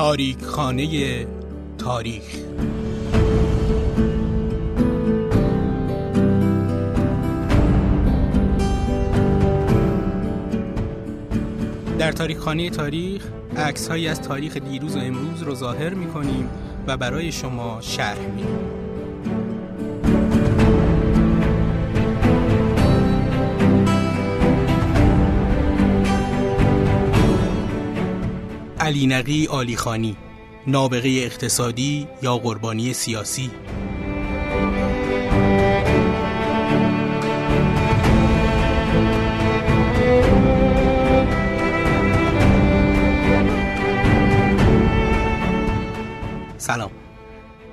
تاریک خانه تاریخ. در تاریخ خانه تاریخ عکس هایی از تاریخ دیروز و امروز رو ظاهر می کنیم و برای شما شرح می علی نقی آلی خانی. نابغه اقتصادی یا قربانی سیاسی.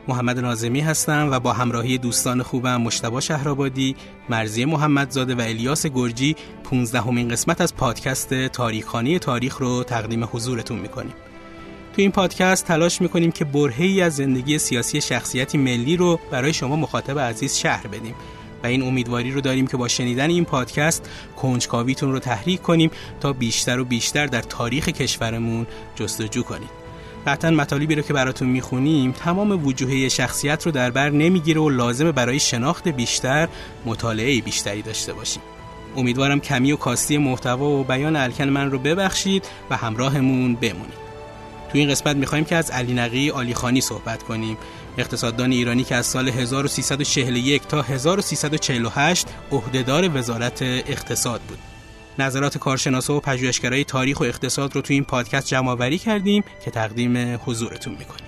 محمد نازمی هستم و با همراهی دوستان خوبم مشتبا شهرآبادی، مرزی محمدزاده و الیاس گرجی 15 همین قسمت از پادکست تاریخانی تاریخ رو تقدیم حضورتون می‌کنیم. تو این پادکست تلاش می‌کنیم که برهی از زندگی سیاسی شخصیتی ملی رو برای شما مخاطب عزیز شهر بدیم و این امیدواری رو داریم که با شنیدن این پادکست کنجکاویتون رو تحریک کنیم تا بیشتر و بیشتر در تاریخ کشورمون جستجو کنید. قطعا مطالبی رو که براتون می‌خونیم تمام وجوهه شخصیت رو در بر نمی‌گیره و لازمه برای شناخت بیشتر مطالعه بیشتری داشته باشیم. امیدوارم کمی و کاستی محتوا و بیان الکن من رو ببخشید و همراهمون بمونید. تو این قسمت می‌خوایم که از علی نقی آلی خانی صحبت کنیم. اقتصاددان ایرانی که از سال 1341 تا 1348 عهدهدار وزارت اقتصاد بود. نظرات کارشناسا و پژوهشگرای تاریخ و اقتصاد رو تو این پادکست جمع آوری کردیم که تقدیم حضورتون می‌کنیم.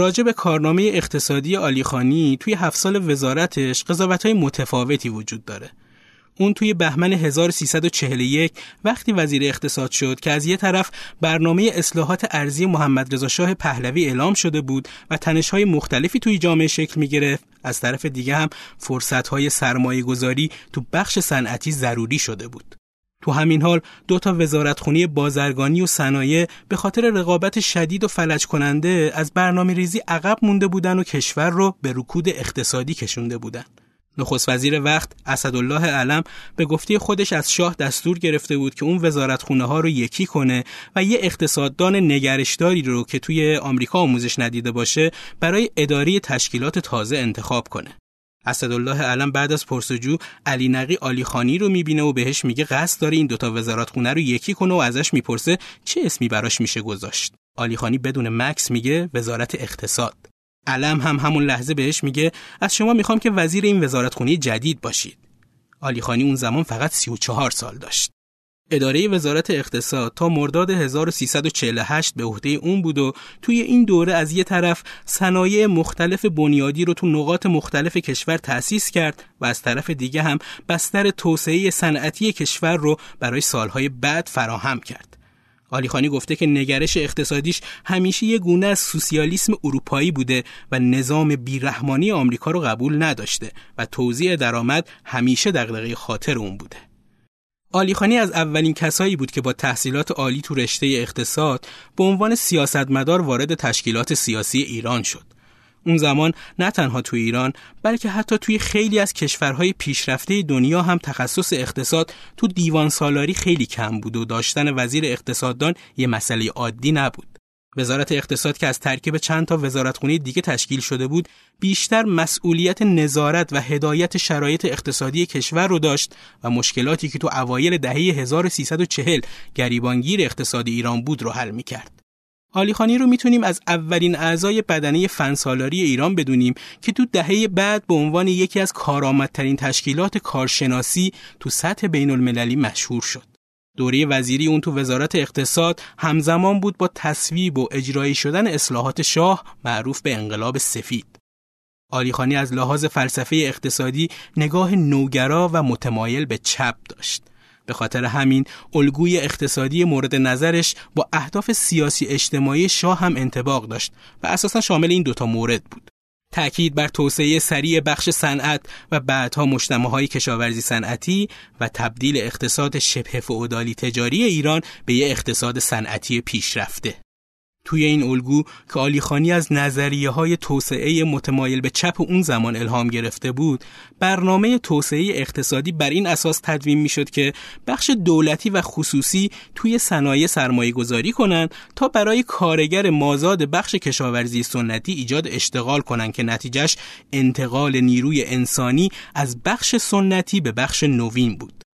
راجع به کارنامه اقتصادی آلیخانی توی هفت سال وزارتش قضاوت های متفاوتی وجود داره. اون توی بهمن 1341 وقتی وزیر اقتصاد شد که از یه طرف برنامه اصلاحات ارزی محمد رضا شاه پهلوی اعلام شده بود و تنش‌های مختلفی توی جامعه شکل می گرفت از طرف دیگه هم فرصت‌های سرمایه گذاری تو بخش صنعتی ضروری شده بود. تو همین حال دو تا وزارتخونی بازرگانی و صنایع به خاطر رقابت شدید و فلج کننده از برنامه ریزی عقب مونده بودن و کشور رو به رکود اقتصادی کشونده بودن. نخست وزیر وقت اسدالله علم به گفته خودش از شاه دستور گرفته بود که اون وزارتخونه ها رو یکی کنه و یه اقتصاددان نگرشداری رو که توی آمریکا آموزش ندیده باشه برای اداره تشکیلات تازه انتخاب کنه. اسدالله علم بعد از پرسجو علی نقی آلی خانی رو می‌بینه و بهش میگه قصد داره این دوتا وزارتخونه رو یکی کنه و ازش می‌پرسه چه اسمی براش میشه گذاشت. آلی خانی بدون مکس میگه وزارت اقتصاد. علم هم همون لحظه بهش میگه از شما می‌خوام که وزیر این وزارتخونه جدید باشید. آلی خانی اون زمان فقط 34 سال داشت. اداره وزارت اقتصاد تا مرداد 1348 به عهده اون بود و توی این دوره از یه طرف صنایع مختلف بنیادی رو تو نقاط مختلف کشور تأسیس کرد و از طرف دیگه هم بستر توسعه صنعتی کشور رو برای سالهای بعد فراهم کرد. آلیخانی گفته که نگرش اقتصادیش همیشه یه گونه از سوسیالیسم اروپایی بوده و نظام بیرحمانی آمریکا رو قبول نداشته و توزیع درآمد همیشه دغدغه خاطر اون بوده. آلیخانی از اولین کسایی بود که با تحصیلات عالی تو رشته اقتصاد به عنوان سیاستمدار وارد تشکیلات سیاسی ایران شد. اون زمان نه تنها تو ایران بلکه حتی توی خیلی از کشورهای پیشرفته دنیا هم تخصص اقتصاد تو دیوان سالاری خیلی کم بود و داشتن وزیر اقتصاددان یه مسئله عادی نبود. وزارت اقتصاد که از ترکیب چند تا وزارتخونه دیگه تشکیل شده بود بیشتر مسئولیت نظارت و هدایت شرایط اقتصادی کشور رو داشت و مشکلاتی که تو اوایل دهه 1340 گریبانگیر اقتصادی ایران بود رو حل می‌کرد. آلیخانی رو می‌تونیم از اولین اعضای بدنه فنسالاری ایران بدونیم که تو دهه بعد به عنوان یکی از کارآمدترین تشکیلات کارشناسی تو سطح بین المللی مشهور شد. دوره وزیری اون تو وزارت اقتصاد همزمان بود با تصویب و اجرایی شدن اصلاحات شاه معروف به انقلاب سفید. آلیخانی از لحاظ فلسفه اقتصادی نگاه نوگرا و متمایل به چپ داشت. به خاطر همین الگوی اقتصادی مورد نظرش با اهداف سیاسی اجتماعی شاه هم انتباق داشت و اساسا شامل این دوتا مورد بود. تأکید بر توسعه سریع بخش صنعت و بعدها مجتمع های کشاورزی صنعتی و تبدیل اقتصاد شبه فئودالی تجاری ایران به یک اقتصاد صنعتی پیشرفته. توی این الگو که آلیخانی از نظریه های توسعه متمایل به چپ اون زمان الهام گرفته بود برنامه توسعه اقتصادی بر این اساس تدوین می‌شد که بخش دولتی و خصوصی توی صنایع سرمایه گذاری کنند تا برای کارگر مازاد بخش کشاورزی سنتی ایجاد اشتغال کنند که نتیجهش انتقال نیروی انسانی از بخش سنتی به بخش نوین بود.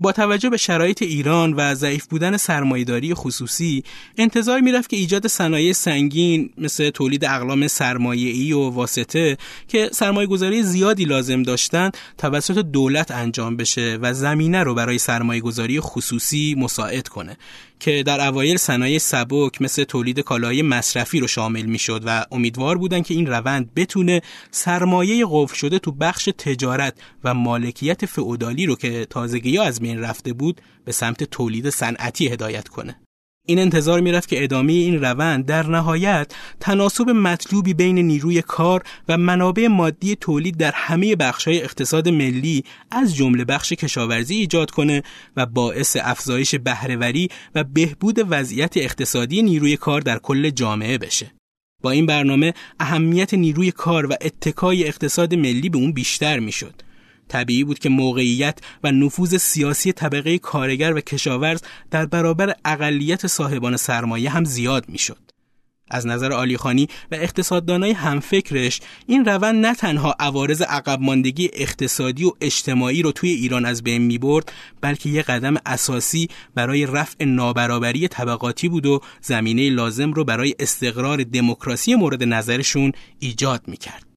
با توجه به شرایط ایران و ضعیف بودن سرمایهداری خصوصی انتظار می‌رفت که ایجاد صنایع سنگین مثل تولید اقلام سرمایه‌ای و واسطه که سرمایه گذاری زیادی لازم داشتند توسط دولت انجام بشه و زمینه رو برای سرمایه گذاری خصوصی مساعد کنه. که در اوایل صنایع سبک مثل تولید کالای مصرفی رو شامل می‌شد و امیدوار بودن که این روند بتونه سرمایه قفل شده تو بخش تجارت و مالکیت فئودالی رو که تازگی از بین رفته بود به سمت تولید صنعتی هدایت کنه. این انتظار می‌رفت که ادامه این روند در نهایت تناسب مطلوبی بین نیروی کار و منابع مادی تولید در همه بخشهای اقتصاد ملی از جمله بخش کشاورزی ایجاد کنه و باعث افزایش بهرهوری و بهبود وضعیت اقتصادی نیروی کار در کل جامعه بشه. با این برنامه اهمیت نیروی کار و اتکای اقتصاد ملی به اون بیشتر می‌شد. طبیعی بود که موقعیت و نفوذ سیاسی طبقه کارگر و کشاورز در برابر اقلیت صاحبان سرمایه هم زیاد می‌شد. از نظر آلیخانی و اقتصاددانای همفکرش این روند نه تنها عوارض عقب ماندگی اقتصادی و اجتماعی رو توی ایران از بین می برد بلکه یه قدم اساسی برای رفع نابرابری طبقاتی بود و زمینه لازم رو برای استقرار دموکراسی مورد نظرشون ایجاد می کرد.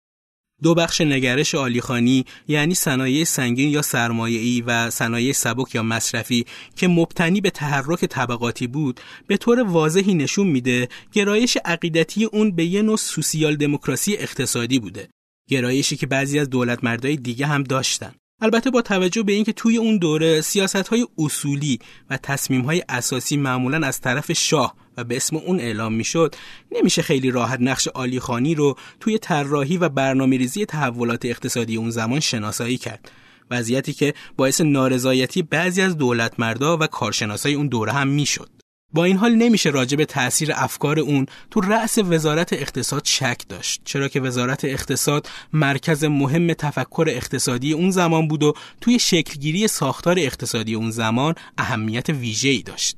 دو بخش نگرش آلیخانی یعنی صنایع سنگین یا سرمایه‌ای و صنایع سبک یا مصرفی که مبتنی به تحرک طبقاتی بود به طور واضحی نشون میده گرایش عقیدتی اون به یه نوع سوسیال دموکراسی اقتصادی بوده. گرایشی که بعضی از دولت مردای دیگه هم داشتن. البته با توجه به اینکه توی اون دوره سیاست های اصولی و تصمیم های اساسی معمولا از طرف شاه و به اسم اون اعلام می‌شد نمیشه خیلی راحت نقش عالی خانی رو توی طراحی و برنامه‌ریزی تحولات اقتصادی اون زمان شناسایی کرد. وضعیتی که باعث نارضایتی بعضی از دولت مردا و کارشناسای اون دوره هم می‌شد. با این حال نمیشه راجع به تاثیر افکار اون تو رأس وزارت اقتصاد شک داشت چرا که وزارت اقتصاد مرکز مهم تفکر اقتصادی اون زمان بود و توی شکلگیری ساختار اقتصادی اون زمان اهمیت ویژه‌ای داشت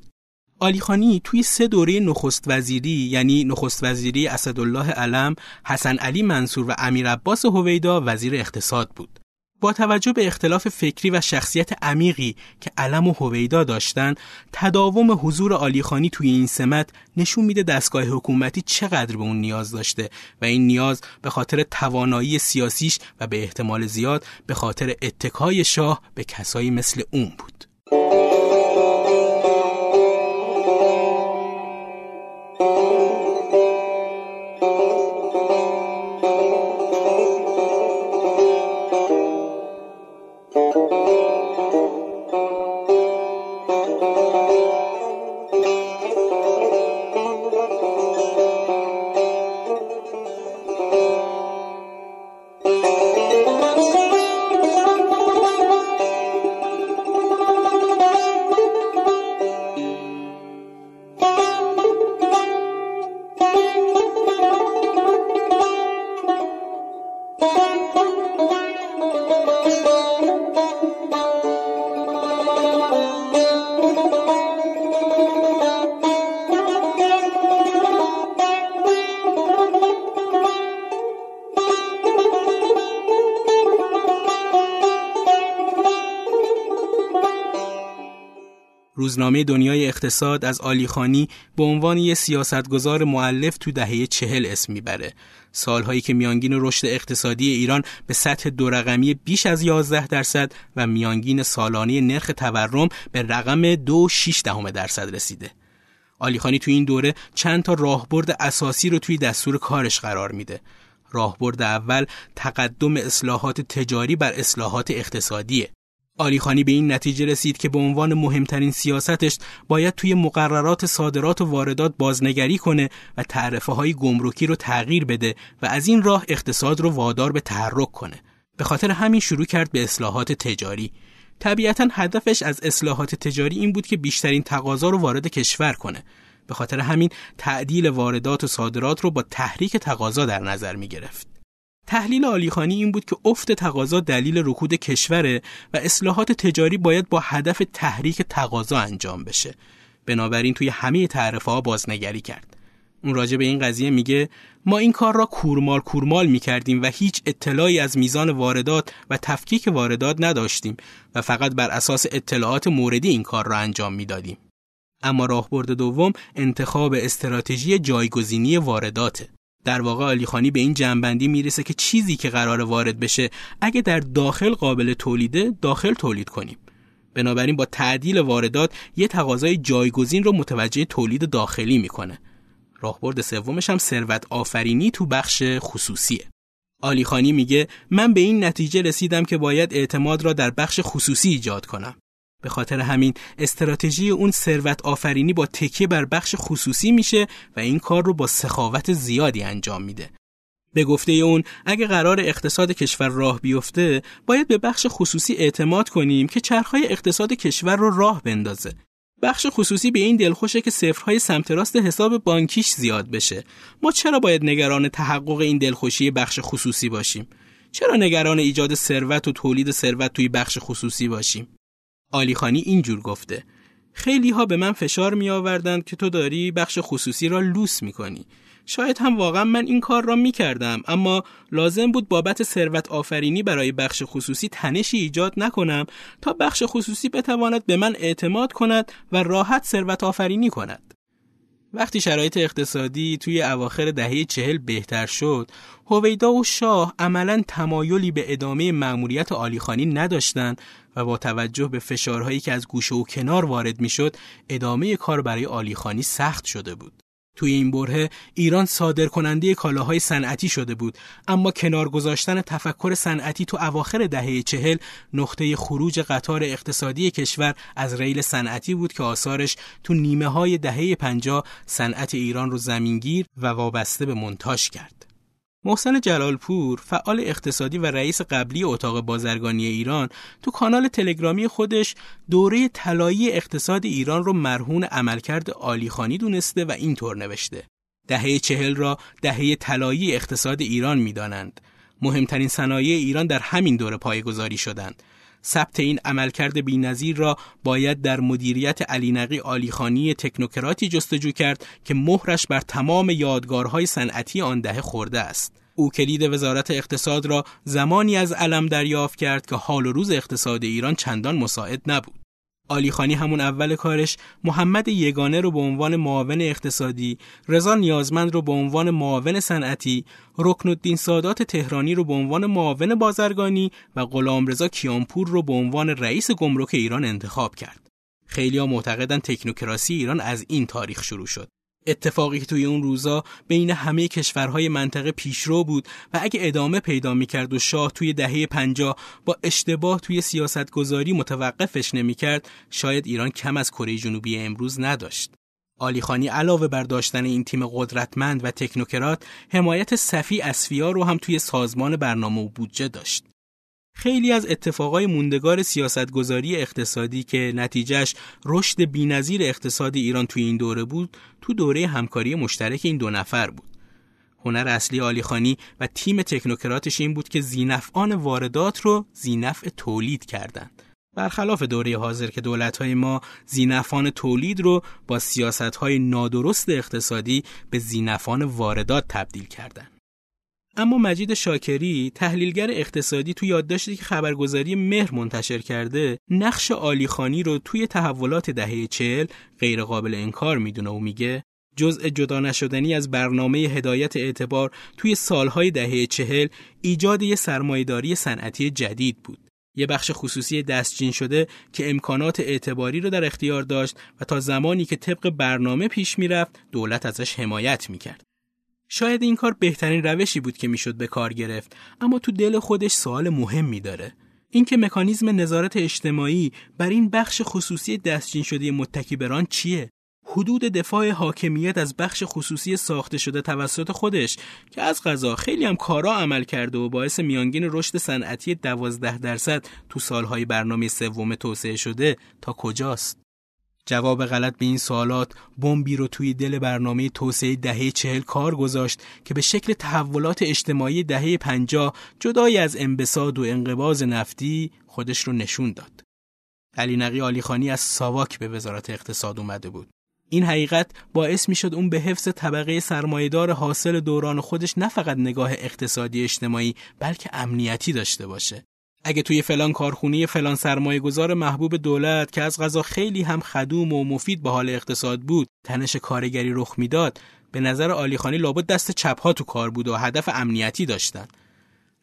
آلیخانی توی سه دوره نخست وزیری یعنی نخست وزیری اسدالله علم، حسن علی منصور و امیر عباس هویدا وزیر اقتصاد بود. با توجه به اختلاف فکری و شخصیت عمیقی که علم و هویدا داشتن تداوم حضور آلیخانی توی این سمت نشون میده دستگاه حکومتی چقدر به اون نیاز داشته و این نیاز به خاطر توانایی سیاسیش و به احتمال زیاد به خاطر اتکای شاه به کسایی مثل اون بود. روزنامه دنیای اقتصاد از آلیخانی به عنوان یک سیاستگزار معلف تو دهه چهل اسم می‌بره. سالهایی که میانگین رشد اقتصادی ایران به سطح دو رقمی بیش از 11 درصد و میانگین سالانه نرخ تورم به رقم دو شیش دهم درصد رسیده. آلیخانی تو این دوره چند تا راهبرد اساسی رو توی دستور کارش قرار میده. راهبرد اول تقدم اصلاحات تجاری بر اصلاحات اقتصادیه. آلیخانی به این نتیجه رسید که به عنوان مهمترین سیاستش باید توی مقررات صادرات و واردات بازنگری کنه و تعرفه های گمرکی رو تغییر بده و از این راه اقتصاد رو وادار به تحرک کنه. به خاطر همین شروع کرد به اصلاحات تجاری. طبیعتا هدفش از اصلاحات تجاری این بود که بیشترین تقاضا رو وارد کشور کنه. به خاطر همین تعدیل واردات و صادرات رو با تحریک تقاضا در نظر می گرفت. تحلیل آلیخانی این بود که افت تقاضا دلیل رکود کشوره و اصلاحات تجاری باید با هدف تحریک تقاضا انجام بشه. بنابراین توی همه تعرفه ها بازنگری کرد. اون راجع به این قضیه میگه ما این کار را کورمال کورمال می‌کردیم و هیچ اطلاعی از میزان واردات و تفکیک واردات نداشتیم و فقط بر اساس اطلاعات موردی این کار را انجام می‌دادیم. اما راهبرد دوم انتخاب استراتژی جایگزینی وارداته. در واقع آلیخانی به این جنبندی می‌رسه که چیزی که قرار وارد بشه اگه در داخل قابل تولیده داخل تولید کنیم. بنابراین با تعدیل واردات یه تقاضای جایگزین رو متوجه تولید داخلی می‌کنه. راهبرد سومش هم ثروت آفرینی تو بخش خصوصیه. آلیخانی میگه من به این نتیجه رسیدم که باید اعتماد را در بخش خصوصی ایجاد کنم. به خاطر همین استراتژی اون ثروت آفرینی با تکیه بر بخش خصوصی میشه و این کار رو با سخاوت زیادی انجام میده. به گفته اون اگه قرار اقتصاد کشور راه بیفته باید به بخش خصوصی اعتماد کنیم که چرخهای اقتصاد کشور رو راه بندازه. بخش خصوصی به این دلخوشه که صفرهای سمت راست حساب بانکیش زیاد بشه. ما چرا باید نگران تحقق این دلخوشی بخش خصوصی باشیم؟ چرا نگران ایجاد ثروت و تولید ثروت توی بخش خصوصی باشیم؟ آلیخانی اینجور گفته خیلی ها به من فشار می آوردند که تو داری بخش خصوصی را لوس می کنی. شاید هم واقعا من این کار را می کردم اما لازم بود بابت ثروت آفرینی برای بخش خصوصی تنشی ایجاد نکنم تا بخش خصوصی بتواند به من اعتماد کند و راحت ثروت آفرینی کند. وقتی شرایط اقتصادی توی اواخر دهه چهل بهتر شد، هویدا و شاه عملا تمایلی به ادامه مأموریت آلیخانی نداشتند و با توجه به فشارهایی که از گوشه و کنار وارد می‌شد، ادامه کار برای آلیخانی سخت شده بود. توی این بره ایران صادر کننده کالاهای صنعتی شده بود اما کنار گذاشتن تفکر صنعتی تو اواخر دهه چهل نقطه خروج قطار اقتصادی کشور از ریل صنعتی بود که آثارش تو نیمه های دهه پنجاه صنعت ایران رو زمینگیر و وابسته به منتاش کرد. محسن جلالپور فعال اقتصادی و رئیس قبلی اتاق بازرگانی ایران تو کانال تلگرامی خودش دوره طلایی اقتصاد ایران رو مرهون عملکرد عالیخانی دونسته و اینطور نوشته. دهه چهل را دهه طلایی اقتصاد ایران می‌دانند. مهمترین صنایع ایران در همین دوره پایگذاری شدند. ثبت این عملکرد بینظیر را باید در مدیریت علینقی آلیخانی تکنوکراتی جستجو کرد که مهرش بر تمام یادگارهای صنعتی آن دهه خورده است. او کلید وزارت اقتصاد را زمانی از علم دریافت کرد که حال و روز اقتصاد ایران چندان مساعد نبود. آلیخانی همون اول کارش محمد یگانه رو به عنوان معاون اقتصادی، رضا نیازمند رو به عنوان معاون صنعتی، رکن الدین سادات تهرانی رو به عنوان معاون بازرگانی و غلامرضا کیانپور رو به عنوان رئیس گمرک ایران انتخاب کرد. خیلی‌ها معتقدن تکنوکراسی ایران از این تاریخ شروع شد. اتفاقی که توی اون روزا بین همه کشورهای منطقه پیشرو بود و اگه ادامه پیدا می‌کرد و شاه توی دهه پنجاه با اشتباه توی سیاست گذاری متوقفش نمی‌کرد شاید ایران کم از کره جنوبی امروز نداشت. آلیخانی علاوه بر داشتن این تیم قدرتمند و تکنوکرات حمایت صفی اسفیا رو هم توی سازمان برنامه و بودجه داشت. خیلی از اتفاقای موندگار سیاستگذاری اقتصادی که نتیجهش رشد بینظیر اقتصاد ایران توی این دوره بود تو دوره همکاری مشترک این دو نفر بود هنر اصلی آلیخانی و تیم تکنوکراتش این بود که زینفعان واردات رو زینفع تولید کردند برخلاف دوره حاضر که دولت‌های ما زینفان تولید رو با سیاست‌های نادرست اقتصادی به زینفان واردات تبدیل کردند. اما مجید شاکری تحلیلگر اقتصادی تو یادداشتی که خبرگزاری مهر منتشر کرده نقش آلیخانی رو توی تحولات دهه چهل غیرقابل انکار می‌دونه و میگه جزء جدا نشدنی از برنامه هدایت اعتبار توی سالهای دهه چهل ایجاد یه سرمایهداری صنعتی جدید بود. یه بخش خصوصی دستجین شده که امکانات اعتباری رو در اختیار داشت و تا زمانی که طبق برنامه پیش می‌رفت دولت ازش حمایت می‌کرد. شاید این کار بهترین روشی بود که می‌شد به کار گرفت اما تو دل خودش سوال مهمی داره. اینکه مکانیزم نظارت اجتماعی بر این بخش خصوصی دستچین شده متکی بران چیه؟ حدود دفاع حاکمیت از بخش خصوصی ساخته شده توسط خودش که از غذا خیلی هم کارا عمل کرده و باعث میانگین رشد صنعتی 12 درصد تو سالهای برنامه سوم توسعه شده تا کجاست؟ جواب غلط به این سوالات بمبی رو توی دل برنامه توسعه دهه چهل کار گذاشت که به شکل تحولات اجتماعی دهه پنجاه جدای از انبساط و انقباز نفتی خودش رو نشون داد. علی نقی آلیخانی از ساواک به وزارت اقتصاد اومده بود. این حقیقت باعث می‌شد اون به حفظ طبقه سرمایهدار حاصل دوران خودش نه فقط نگاه اقتصادی اجتماعی بلکه امنیتی داشته باشه. اگه توی فلان کارخونه فلان سرمایه گذار محبوب دولت که از غذا خیلی هم خدوم و مفید به حال اقتصاد بود تنش کارگری رخ می‌داد به نظر آلیخانی لابد دست چپها تو کار بود و هدف امنیتی داشتن.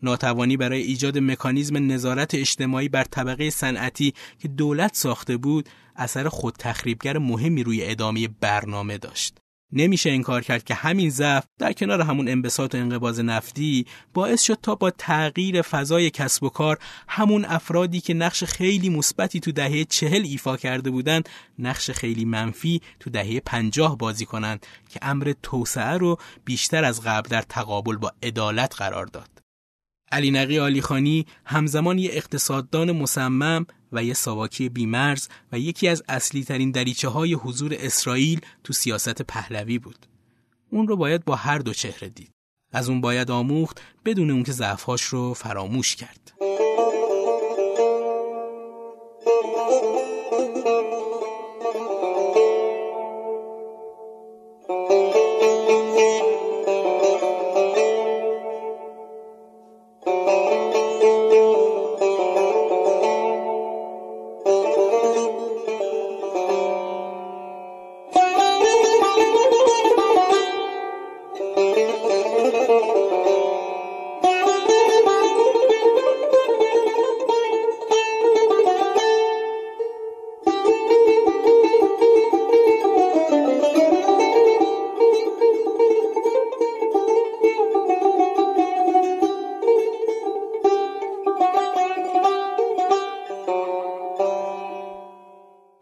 ناتوانی برای ایجاد مکانیزم نظارت اجتماعی بر طبقه صنعتی که دولت ساخته بود اثر خود تخریبگر مهمی روی ادامه برنامه داشت. نمیشه انکار کرد که همین ضعف در کنار همون انبساط و انقباز نفتی باعث شد تا با تغییر فضای کسب و کار همون افرادی که نقش خیلی مثبتی تو دهه چهل ایفا کرده بودند نقش خیلی منفی تو دهه پنجاه بازی کنند که امر توسعه رو بیشتر از قبل در تقابل با عدالت قرار داد. علی نقی آلیخانی همزمان یه اقتصاددان مصمم و یه ساواکی بیمرز و یکی از اصلی ترین دریچه های حضور اسرائیل تو سیاست پهلوی بود. اون رو باید با هر دو چهره دید. از اون باید آموخت بدون اون که ضعفهاش رو فراموش کرد.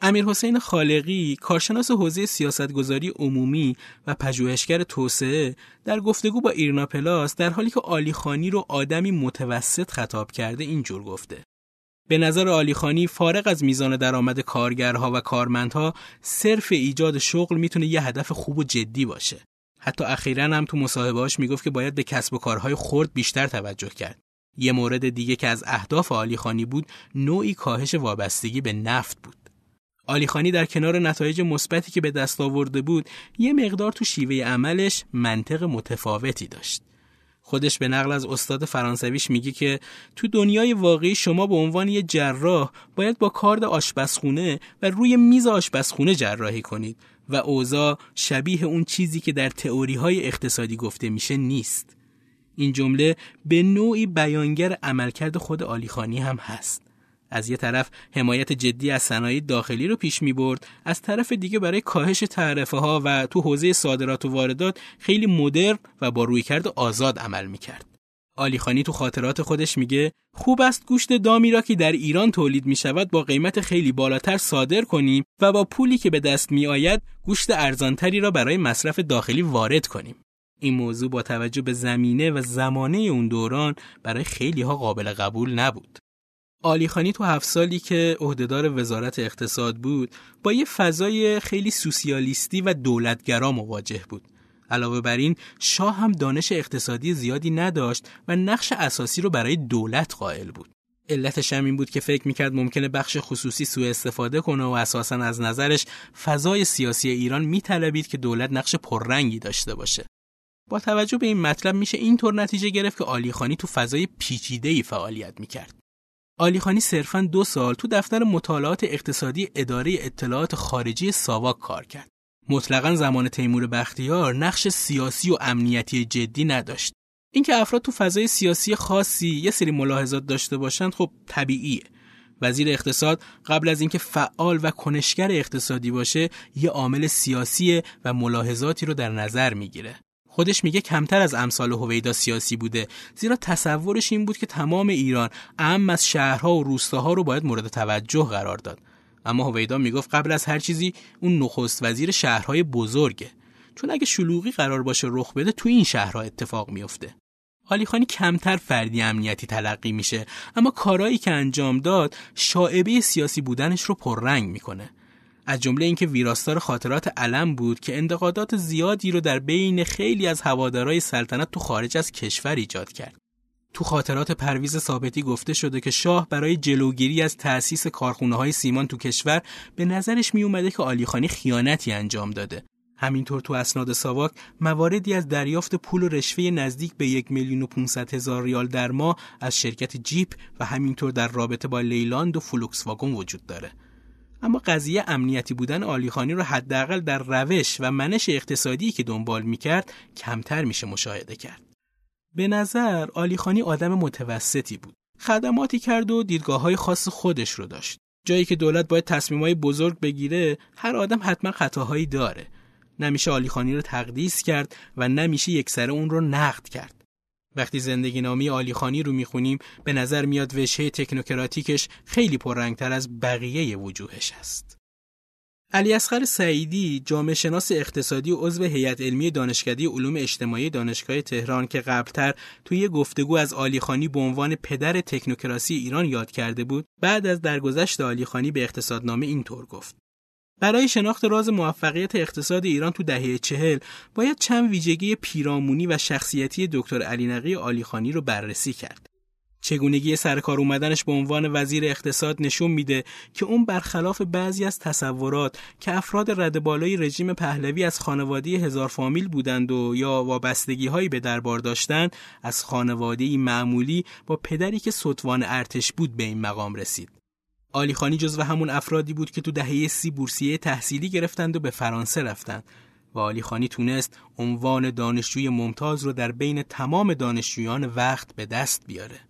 امیر حسین خالقی کارشناس حوزه سیاستگذاری عمومی و پژوهشگر توسعه در گفتگو با ایرنا پلاس در حالی که آلیخانی رو آدمی متوسط خطاب کرده اینجور گفته. به نظر آلیخانی فارغ از میزان درآمد کارگرها و کارمندها صرف ایجاد شغل می‌تونه یه هدف خوب و جدی باشه. حتی اخیرا هم تو مصاحبهاش می‌گفت که باید به کسب و کارهای خرد بیشتر توجه کرد. یه مورد دیگه که از اهداف آلیخانی بود نوعی کاهش وابستگی به نفت بود. آلیخانی در کنار نتایج مثبتی که به دست آورده بود یه مقدار تو شیوه عملش منطق متفاوتی داشت. خودش به نقل از استاد فرانسویش میگه که تو دنیای واقعی شما به عنوان یه جراح باید با کارد آشپزخونه و روی میز آشپزخونه جراحی کنید و اوضاع شبیه اون چیزی که در تئوری های اقتصادی گفته میشه نیست. این جمله به نوعی بیانگر عملکرد خود آلیخانی هم هست. از یه طرف حمایت جدی از صنایع داخلی رو پیش می برد از طرف دیگه برای کاهش تعرفه ها و تو حوزه صادرات و واردات خیلی مدرن و با رویکرد آزاد عمل می کرد. آلی خانی تو خاطرات خودش میگه خوب است گوشت دامی را که در ایران تولید می شود با قیمت خیلی بالاتر صادر کنیم و با پولی که به دست می آید گوشت ارزانتری را برای مصرف داخلی وارد کنیم. این موضوع با توجه به زمینه و زمانه اون دوران برای خیلی ها قابل قبول نبود. آلیخانی تو هفت سالی که عهدهدار وزارت اقتصاد بود با یه فضای خیلی سوسیالیستی و دولتگرا مواجه بود. علاوه بر این شاه هم دانش اقتصادی زیادی نداشت و نقش اساسی رو برای دولت قائل بود. علتش هم این بود که فکر می‌کرد ممکنه بخش خصوصی سوء استفاده کنه و اساسا از نظرش فضای سیاسی ایران میطلبید که دولت نقش پررنگی داشته باشه. با توجه به این مطلب میشه اینطور نتیجه گرفت که آلیخانی تو فضای پیچیده‌ای فعالیت می‌کرد. آلیخانی صرفا دو سال تو دفتر مطالعات اقتصادی اداره اطلاعات خارجی ساواک کار کرد. مطلقا زمان تیمور بختیار نقش سیاسی و امنیتی جدی نداشت. اینکه افراد تو فضای سیاسی خاصی یه سری ملاحظات داشته باشند خب طبیعیه. وزیر اقتصاد قبل از اینکه فعال و کنشگر اقتصادی باشه یه عامل سیاسی و ملاحظاتی رو در نظر می‌گیره. خودش میگه کمتر از امثال هویدا سیاسی بوده. زیرا تصورش این بود که تمام ایران اهم از شهرها و روستاها رو باید مورد توجه قرار داد. اما هویدا می‌گفت قبل از هر چیزی اون نخست وزیر شهرهای بزرگه. چون اگه شلوغی قرار باشه رخ بده تو این شهرها اتفاق میفته خانی کمتر فردی امنیتی تلقی میشه اما کارایی که انجام داد شاعبه سیاسی بودنش رو پررنگ می‌کنه. از جمله اینکه ویراستار خاطرات علم بود که انتقادات زیادی رو در بین خیلی از هوادارای سلطنت تو خارج از کشور ایجاد کرد. تو خاطرات پرویز ثابتی گفته شده که شاه برای جلوگیری از تأسیس کارخونه های سیمان تو کشور به نظرش می اومده که آلیخانی خیانتی انجام داده. همینطور تو اسناد ساواک مواردی از دریافت پول و رشوه نزدیک به یک میلیون و 500 هزار ریال در ماه از شرکت جیپ و همینطور در رابطه با لیلاند و فولکس واگن وجود داره. اما قضیه امنیتی بودن عالیخانی رو حداقل در روش و منش اقتصادی که دنبال می‌کرد کمتر میشه مشاهده کرد. به نظر عالیخانی آدم متوسطی بود. خدماتی کرد و دیدگاه های خاص خودش رو داشت. جایی که دولت باید تصمیمای بزرگ بگیره، هر آدم حتما خطاهایی داره. نمیشه آلیخانی رو تقدیس کرد و نمیشه یک سره اون رو نقد کرد. وقتی زندگی نامی آلیخانی رو می‌خونیم به نظر میاد وجهه تکنوکراتیکش خیلی پررنگتر از بقیه وجوهش است. علی اصغر سعیدی جامعه شناس اقتصادی و عضو هیئت علمی دانشکده علوم اجتماعی دانشگاه تهران که قبلتر توی گفتگو از آلیخانی به عنوان پدر تکنوکراسی ایران یاد کرده بود بعد از درگذشت آلیخانی به اقتصادنامه اینطور گفت برای شناخت راز موفقیت اقتصاد ایران تو دهه چهل باید چند ویژگی پیرامونی و شخصیتی دکتر علی نقی آلیخانی رو بررسی کرد. چگونگی سرکار اومدنش به عنوان وزیر اقتصاد نشون میده که اون برخلاف بعضی از تصورات که افراد رد بالای رژیم پهلوی از خانواده هزار فامیل بودند و یا وابستگی هایی به دربار داشتند از خانواده معمولی با پدری که سطوان ارتش بود به این مقام رسید. آلیخانی جزو همون افرادی بود که تو دهه سی بورسیه تحصیلی گرفتند و به فرانسه رفتند و آلیخانی تونست عنوان دانشجوی ممتاز رو در بین تمام دانشجویان وقت به دست بیاره.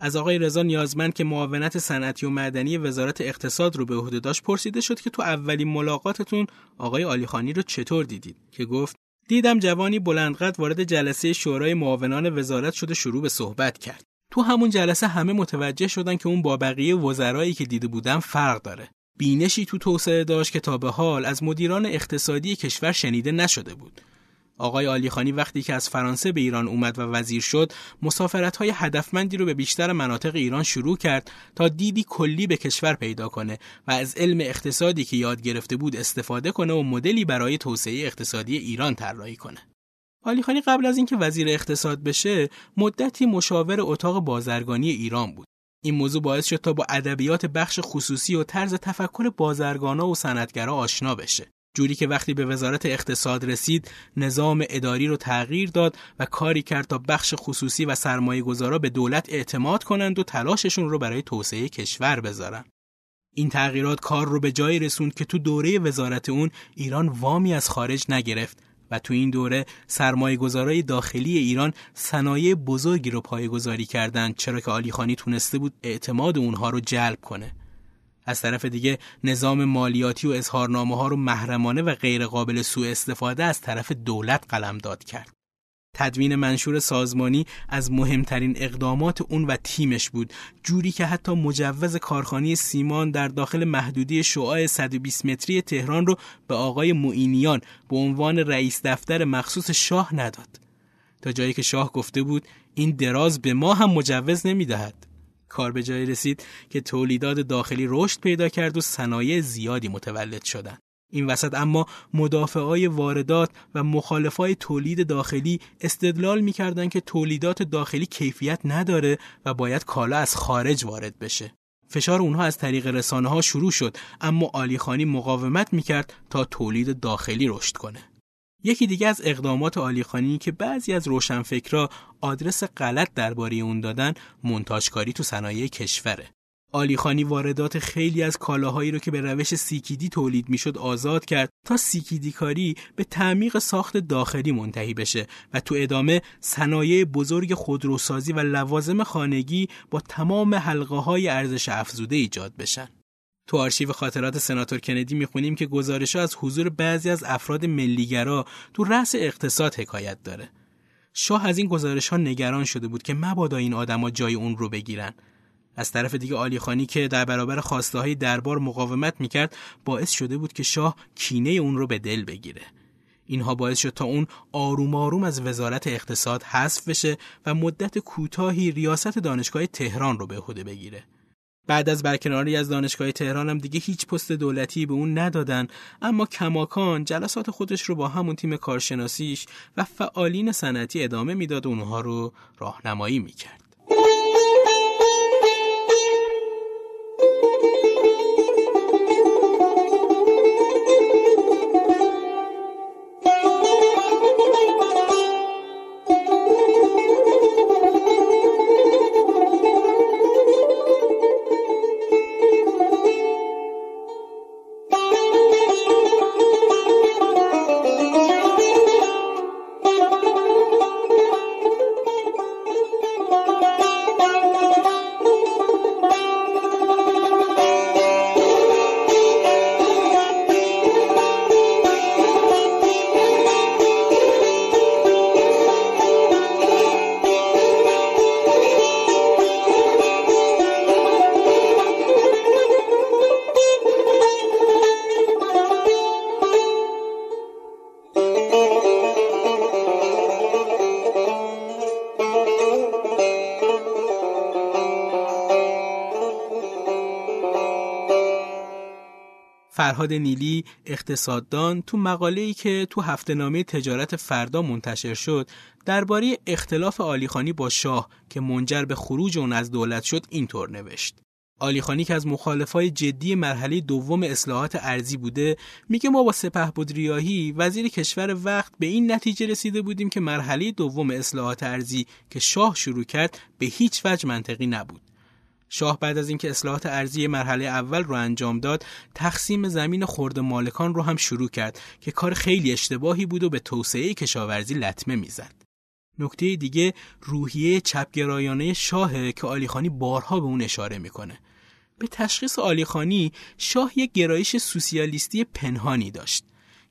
از آقای رضا نیازمند که معاونت صنعتی و معدنی وزارت اقتصاد رو به عهده داشت پرسیده شد که تو اولین ملاقاتتون آقای آلیخانی رو چطور دیدید که گفت دیدم جوانی بلندقد وارد جلسه شورای معاونان وزارت شده شروع به صحبت کرد تو همون جلسه همه متوجه شدن که اون با بقیه وزرایی که دیده بودن فرق داره. بینشی تو توسعه داشت که تا به حال از مدیران اقتصادی کشور شنیده نشده بود. آقای آلیخانی وقتی که از فرانسه به ایران اومد و وزیر شد، مسافرت های هدفمندی رو به بیشتر مناطق ایران شروع کرد تا دیدی کلی به کشور پیدا کنه و از علم اقتصادی که یاد گرفته بود استفاده کنه و مدلی برای توسعه اقتصادی ایران طراحی کنه. خانی قبل از اینکه وزیر اقتصاد بشه مدتی مشاور اتاق بازرگانی ایران بود این موضوع باعث شد تا با ادبیات بخش خصوصی و طرز تفکر بازرگانا و صنعتگرا آشنا بشه جوری که وقتی به وزارت اقتصاد رسید نظام اداری رو تغییر داد و کاری کرد تا بخش خصوصی و سرمایه گذارا به دولت اعتماد کنند و تلاششون رو برای توسعه کشور بذارن. این تغییرات کار رو به جایی رسوند که تو دوره وزارت اون ایران وامی از خارج نگرفت و تو این دوره سرمایه داخلی ایران صنایع بزرگی رو پایگذاری کردند چرا که آلیخانی تونسته بود اعتماد اونها رو جلب کنه. از طرف دیگه نظام مالیاتی و اظهارنامه ها رو محرمانه و غیرقابل سوء استفاده از طرف دولت قلمداد کرد. تدوین منشور سازمانی از مهمترین اقدامات اون و تیمش بود. جوری که حتی مجوز کارخانه سیمان در داخل محدودی شعاع 120 متری تهران رو به آقای معینیان به عنوان رئیس دفتر مخصوص شاه نداد. تا جایی که شاه گفته بود این دراز به ما هم مجوز نمی‌دهد. کار به جایی رسید که تولیدات داخلی رشد پیدا کرد و صنایع زیادی متولد شدند. این وسط اما مدافعای واردات و مخالفای تولید داخلی استدلال می‌کردند که تولیدات داخلی کیفیت نداره و باید کالا از خارج وارد بشه. فشار اونها از طریق رسانه ها شروع شد اما آلیخانی مقاومت می‌کرد تا تولید داخلی رشد کنه. یکی دیگه از اقدامات آلیخانی که بعضی از روشنفکرا آدرس غلط درباره اون دادن منتاجکاری تو صنایع کشوره. آلیخانی واردات خیلی از کالاهایی رو که به روش سیکیدی تولید می‌شد آزاد کرد تا سیکیدی کاری به تعمیق ساخت داخلی منتهی بشه و تو ادامه صنایع بزرگ خودروسازی و لوازم خانگی با تمام حلقه های ارزش افزوده ایجاد بشن. تو آرشیو خاطرات سناتور کندی می‌خونیم که گزارش از حضور بعضی از افراد ملیگرا تو رأس اقتصاد حکایت داره. شاه از این گزارش ها نگران شده بود که مبادا این آدما جای اون رو بگیرن. از طرف دیگه آلیخانی که در برابر خواسته های دربار مقاومت می‌کرد باعث شده بود که شاه کینه اون رو به دل بگیره. اینها باعث شد تا اون آروم آروم از وزارت اقتصاد حذف بشه و مدت کوتاهی ریاست دانشگاه تهران رو به عهده بگیره. بعد از برکناری از دانشگاه تهران هم دیگه هیچ پست دولتی به اون ندادن اما کماکان جلسات خودش رو با همون تیم کارشناسیش و فعالین صنعتی ادامه می‌داد و اونها رو راهنمایی می‌کرد. فرهاد نیلی اقتصاددان تو مقاله‌ای که تو هفته نامه تجارت فردا منتشر شد درباره اختلاف آلیخانی با شاه که منجر به خروج اون از دولت شد اینطور نوشت. آلیخانی که از مخالفای جدی مرحله دوم اصلاحات ارزی بوده میگه ما با سپه ریاهی وزیر کشور وقت به این نتیجه رسیده بودیم که مرحله دوم اصلاحات ارزی که شاه شروع کرد به هیچ وجه منطقی نبود. شاه بعد از اینکه اصلاحات ارزی مرحله اول رو انجام داد تقسیم زمین خرد مالکان رو هم شروع کرد که کار خیلی اشتباهی بود و به توسعه کشاورزی لطمه می‌زد. نکته دیگه روحیه چپگرایانه شاهه که آلیخانی بارها به اون اشاره می‌کنه. به تشخیص آلیخانی شاه یک گرایش سوسیالیستی پنهانی داشت.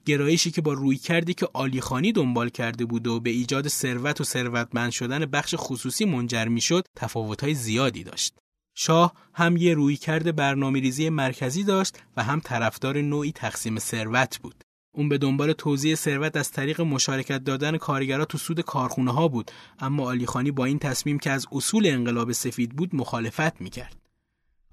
گرایشی که با روی کردی که آلیخانی دنبال کرده بود و به ایجاد ثروت و ثروتمند شدن بخش خصوصی منجر می‌شد تفاوت‌های زیادی داشت. شاه هم یه روی کرده برنامه ریزی مرکزی داشت و هم طرفدار نوعی تقسیم ثروت بود. اون به دنبال توزیع ثروت از طریق مشارکت دادن کارگرا تو سود کارخونه ها بود اما آلیخانی با این تصمیم که از اصول انقلاب سفید بود مخالفت می‌کرد.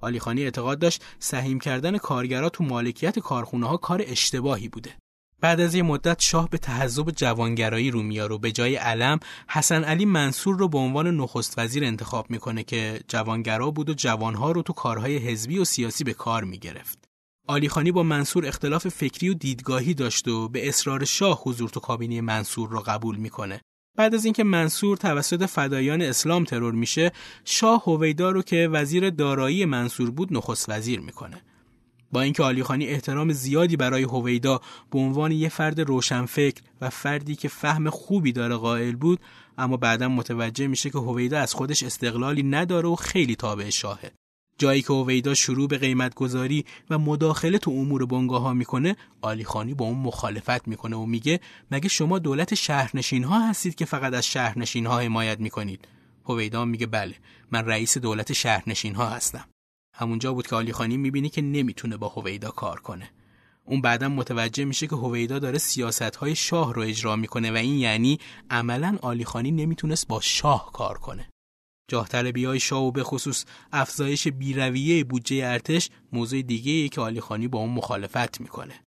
آلیخانی اعتقاد داشت سهیم کردن کارگرا تو مالکیت کارخونه ها کار اشتباهی بوده. بعد از یه مدت شاه به تحزب جوانگرایی رو میار و به جای علم حسن علی منصور رو به عنوان نخست وزیر انتخاب می‌کنه که جوانگرا بود و جوانها رو تو کارهای حزبی و سیاسی به کار می‌گرفت. آلیخانی با منصور اختلاف فکری و دیدگاهی داشت و به اصرار شاه حضور تو کابینه منصور رو قبول می‌کنه. بعد از اینکه منصور توسط فدایان اسلام ترور میشه، شاه هویدا رو که وزیر دارایی منصور بود نخست وزیر می‌کنه. با اینکه آلیخانی احترام زیادی برای هویدا به عنوان یه فرد روشنفکر و فردی که فهم خوبی داره قائل بود اما بعدا متوجه میشه که هویدا از خودش استقلالی نداره و خیلی تابع شاهه. جایی که هویدا شروع به قیمت گذاری و مداخله تو امور بنگاه ها می‌کنه آلیخانی با اون مخالفت می‌کنه و میگه مگه شما دولت شهرنشین ها هستید که فقط از شهرنشین ها حمایت می‌کنید؟ هویدا میگه بله من رئیس دولت شهرنشین ها هستم. همونجا بود که آلیخانی می‌بینی که نمی‌تونه با هویدا کار کنه. اون بعدا متوجه میشه که هویدا داره سیاست های شاه رو اجرا می‌کنه و این یعنی عملا آلیخانی نمی‌تونست با شاه کار کنه. جاه های شاه و به خصوص افزایش بیرویه بودجه ارتش موضوع دیگه ای که آلیخانی با اون مخالفت می‌کنه.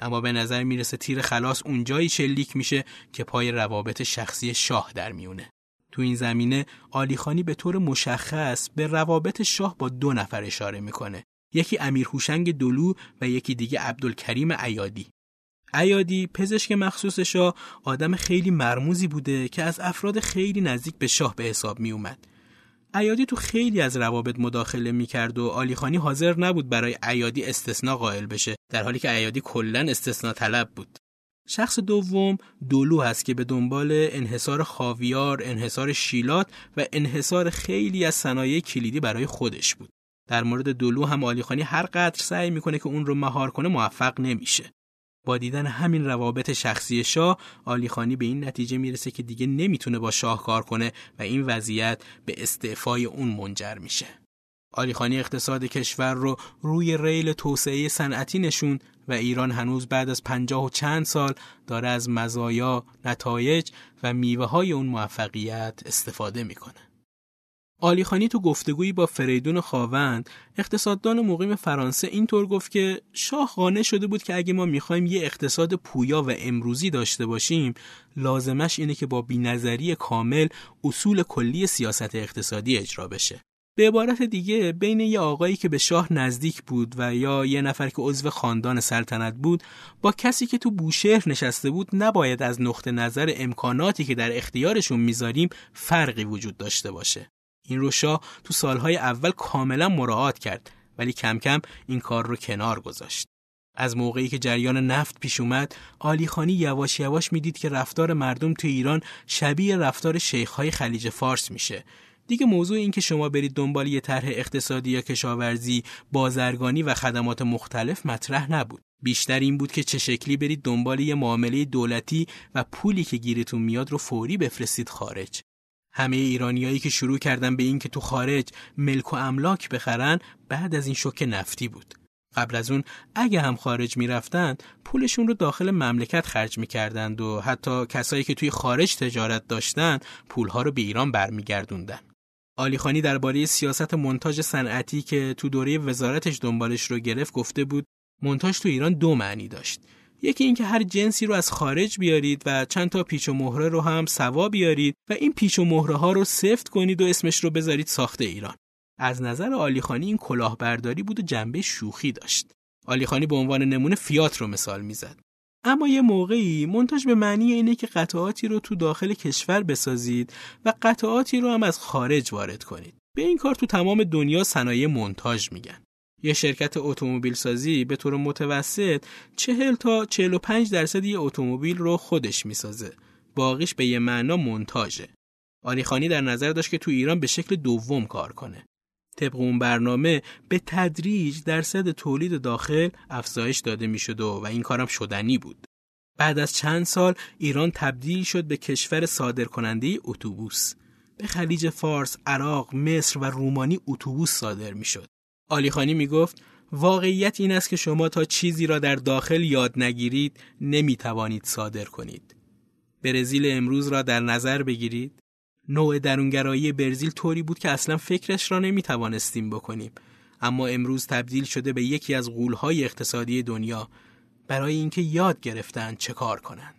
اما به نظر می‌رسه تیر خلاص اونجایی شلیک میشه که پای روابط شخصی شاه در میونه تو این زمینه آلیخانی به طور مشخص به روابط شاه با دو نفر اشاره می‌کنه یکی امیر هوشنگ دلو و یکی دیگه عبدالکریم عیادی عیادی پزشک مخصوص شاه آدم خیلی مرموزی بوده که از افراد خیلی نزدیک به شاه به حساب می اومد. عیادی تو خیلی از روابط مداخله می‌کرد و آلیخانی حاضر نبود برای عیادی استثنا قائل بشه در حالی که عیادی کلا استثنا طلب بود. شخص دوم دولو هست که به دنبال انحصار خاویار، انحصار شیلات و انحصار خیلی از صنایع کلیدی برای خودش بود. در مورد دلو هم آلیخانی هر قدر سعی می‌کنه که اون رو مهار کنه موفق نمیشه. با دیدن همین روابط شخصی شاه آلیخانی به این نتیجه می‌رسه که دیگه نمی‌تونه با شاه کار کنه و این وضعیت به استعفای اون منجر میشه. آلیخانی اقتصاد کشور رو روی ریل توسعه صنعتی نشون و ایران هنوز بعد از پنجاه و چند سال داره از مزایا، نتایج و میوه های اون موفقیت استفاده می‌کنه. آلیخانی تو گفتگویی با فریدون خاوند اقتصاددان مقیم فرانسه اینطور گفت که شاه قانع شده بود که اگه ما می‌خوایم یه اقتصاد پویا و امروزی داشته باشیم لازمش اینه که با بینظری کامل اصول کلی سیاست اقتصادی اجرا بشه به عبارت دیگه بین یه آقایی که به شاه نزدیک بود و یا یه نفر که عضو خاندان سلطنت بود با کسی که تو بوشهر نشسته بود نباید از نقطه نظر امکاناتی که در اختیارشون می‌ذاریم فرقی وجود داشته باشه. این رو شاه تو سالهای اول کاملا مراعات کرد ولی کم کم این کار رو کنار گذاشت. از موقعی که جریان نفت پیش اومد آلیخانی یواش یواش می‌دید که رفتار مردم تو ایران شبیه رفتار شیخهای خلیج فارس میشه. دیگه موضوع این که شما برید دنبال یه طرح اقتصادی یا کشاورزی، بازرگانی و خدمات مختلف مطرح نبود. بیشتر این بود که چه شکلی برید دنبال یه معامله دولتی و پولی که گیرتون میاد رو فوری بفرستید خارج. همه ایرانیایی که شروع کردن به این که تو خارج ملک و املاک بخرن بعد از این شوک نفتی بود. قبل از اون اگه هم خارج می‌رفتند پولشون رو داخل مملکت خرج می‌کردند و حتی کسایی که توی خارج تجارت داشتن پولها رو به ایران برمیگردوندن. آلیخانی درباره سیاست منتاج صنعتی که تو دوره وزارتش دنبالش رو گرفت گفته بود منتاج تو ایران دو معنی داشت. یکی اینکه هر جنسی رو از خارج بیارید و چند تا پیچ و مهره رو هم سوا بیارید و این پیچ و مهره ها رو سفت کنید و اسمش رو بذارید ساخت ایران. از نظر آلیخانی این کلاهبرداری بود و جنبه شوخی داشت. آلیخانی به عنوان نمونه فیات رو مثال می‌زد. اما یه موقعی منتاج به معنی اینه که قطعاتی رو تو داخل کشور بسازید و قطعاتی رو هم از خارج وارد کنید. به این کار تو تمام دنیا صنایع منتاج میگن. یه شرکت اتومبیل سازی به طور متوسط 40 تا 45 درصد یه اتومبیل رو خودش می‌سازه. باقیش به یه معنا منتاجه. آلیخانی در نظر داشت که تو ایران به شکل دوم کار کنه. طبق اون برنامه به تدریج درصد تولید داخل افزایش داده می‌شد و, و این کارم شدنی بود. بعد از چند سال ایران تبدیل شد به کشور صادرکننده اتوبوس. به خلیج فارس، عراق، مصر و رومانی اتوبوس صادر می‌شد. آلیخانی می گفت واقعیت این است که شما تا چیزی را در داخل یاد نگیرید نمی توانید صادر کنید. برزیل امروز را در نظر بگیرید نوع درونگرایی برزیل طوری بود که اصلا فکرش را نمی توانستیم بکنیم. اما امروز تبدیل شده به یکی از غولهای اقتصادی دنیا. برای اینکه یاد گرفتن چه کار کنند.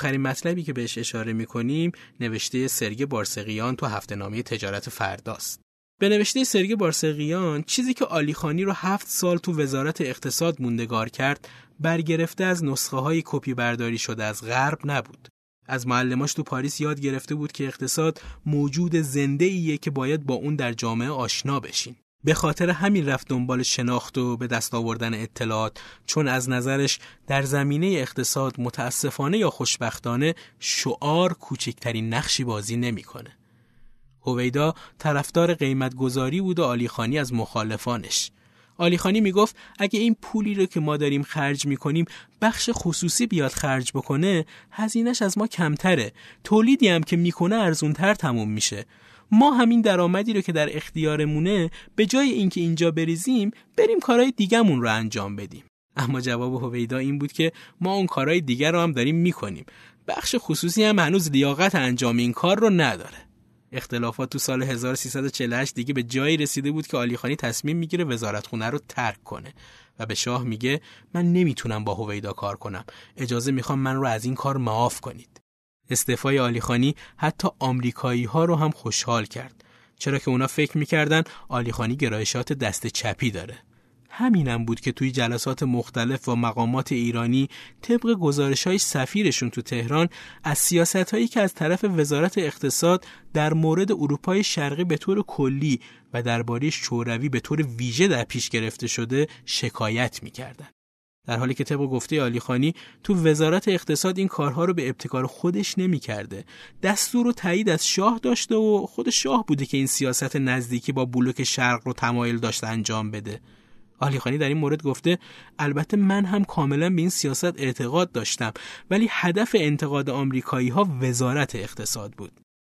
آخرین مطلبی که بهش اشاره می‌کنیم نوشته سرگ بارسقیان تو هفته نامه تجارت فرداست. به نوشته سرگ بارسقیان چیزی که آلیخانی رو هفت سال تو وزارت اقتصاد موندگار کرد برگرفته از نسخه های کپی برداری شده از غرب نبود. از معلماش تو پاریس یاد گرفته بود که اقتصاد موجود زنده ایه که باید با اون در جامعه آشنا بشین. به خاطر همین رفت دنبال شناخت و به دست آوردن اطلاعات چون از نظرش در زمینه اقتصاد متاسفانه یا خوشبختانه شعار کوچکترین نقشی بازی نمی‌کنه. هویدا طرفدار قیمت گذاری بود و آلیخانی از مخالفانش. آلیخانی می‌گفت اگه این پولی رو که ما داریم خرج می‌کنیم بخش خصوصی بیاد خرج بکنه هزینش از ما کمتره تولیدی هم که می‌کنه ارزونتر تموم میشه ما همین درآمدی رو که در اختیارمونه به جای اینکه اینجا بریزیم بریم کارهای دیگهمون رو انجام بدیم. اما جواب هویدا این بود که ما اون کارهای دیگر رو هم داریم می‌کنیم. بخش خصوصی هم هنوز لیاقت انجام این کار رو نداره. اختلافات تو سال 1348 دیگه به جایی رسیده بود که آلیخانی تصمیم می‌گیره وزارتخونه رو ترک کنه و به شاه میگه من نمی‌تونم با هویدا کار کنم. اجازه می‌خوام من رو از این کار معاف کنید. استعفای آلیخانی حتی آمریکایی ها رو هم خوشحال کرد چرا که اونا فکر می‌کردن آلیخانی گرایشات دست چپی داره همینم بود که توی جلسات مختلف و مقامات ایرانی طبق گزارش های سفیرشون تو تهران از سیاست هایی که از طرف وزارت اقتصاد در مورد اروپای شرقی به طور کلی و درباره شوروی به طور ویژه در پیش گرفته شده شکایت می‌کردن. در حالی که طبق گفته علی خانی تو وزارت اقتصاد این کارها رو به ابتکار خودش نمی‌کرده. دستور و تایید از شاه داشته و خود شاه بوده که این سیاست نزدیکی با بلوک شرق رو تمایل داشته انجام بده. خانی در این مورد گفته البته من هم کاملا به این سیاست اعتقاد داشتم ولی هدف انتقاد آمریکایی ها وزارت اقتصاد بود.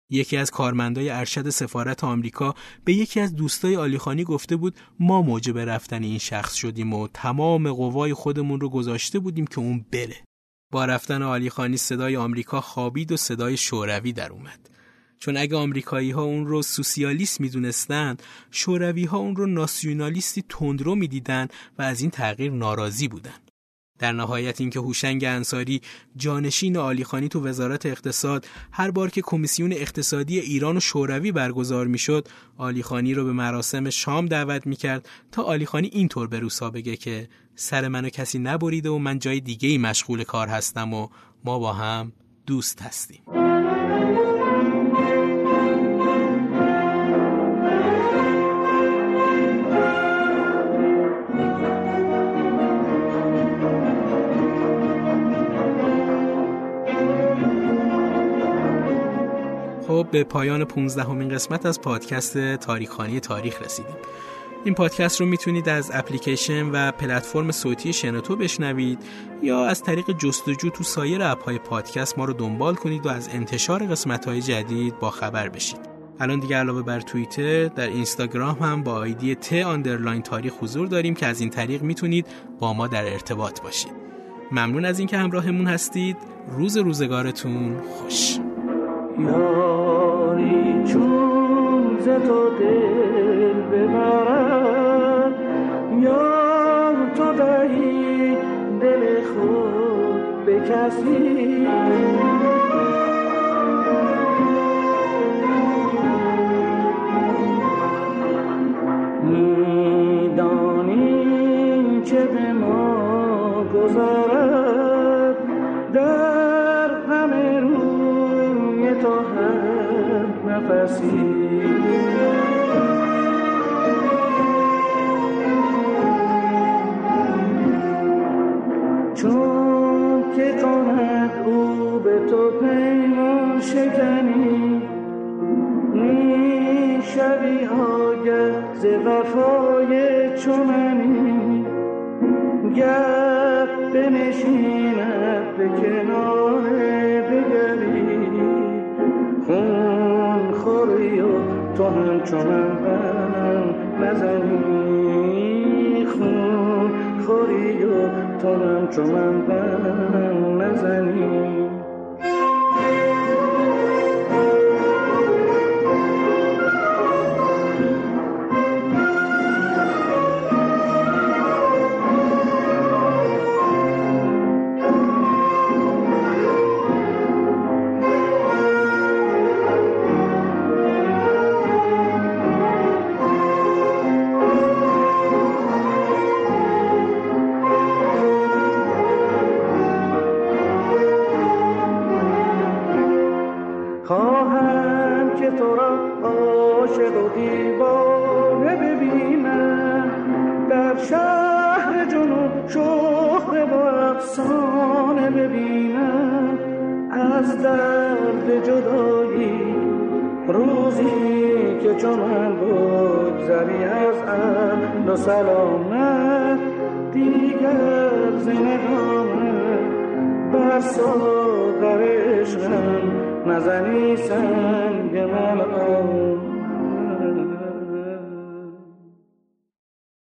یکی از کارمندای ارشد سفارت آمریکا به یکی از دوستای آلیخانی گفته بود ما موجب رفتن این شخص شدیم و تمام قوای خودمون رو گذاشته بودیم که اون بره. با رفتن آلیخانی صدای آمریکا خوابید و صدای شوروی در اومد. چون اگه آمریکایی ها اون رو سوسیالیست می‌دونستن شوروی ها اون رو ناسیونالیستی تندرو می‌دیدن و از این تغییر ناراضی بودن در نهایت اینکه هوشنگ انصاری جانشین آلیخانی تو وزارت اقتصاد هر بار که کمیسیون اقتصادی ایران و شوروی برگزار می‌شد آلیخانی رو به مراسم شام دعوت می‌کرد تا آلیخانی اینطور به روسا بگه که سر منو کسی نبریده و من جای دیگه ای مشغول کار هستم و ما با هم دوست هستیم. خب به پایان 15 همین قسمت از پادکست تاریخانی تاریخ رسیدیم. این پادکست رو می‌تونید از اپلیکیشن و پلتفرم صوتی شنوتو بشنوید یا از طریق جستجو تو سایر اپهای پادکست ما رو دنبال کنید و از انتشار قسمت های جدید با خبر بشید. الان دیگه علاوه بر توییتر در اینستاگرام هم با آیدی ت underline تاریخ حضور داریم که از این طریق می‌تونید با ما در ارتباط باشید. ممنون از اینکه همراهمون هستید. روز روزگارتون خوش. چون ز تو دل ببرد یا تو دهی دل خود به کسی. میدانی چه به ما گذارد نفسی. چون که کند او به تو پیمان شکنی می‌شوی آگه ز وفای چوننی. گر بنشیند به کنار همچو من نزنی. خون خوری و تو همچو من نزنی. лет назад.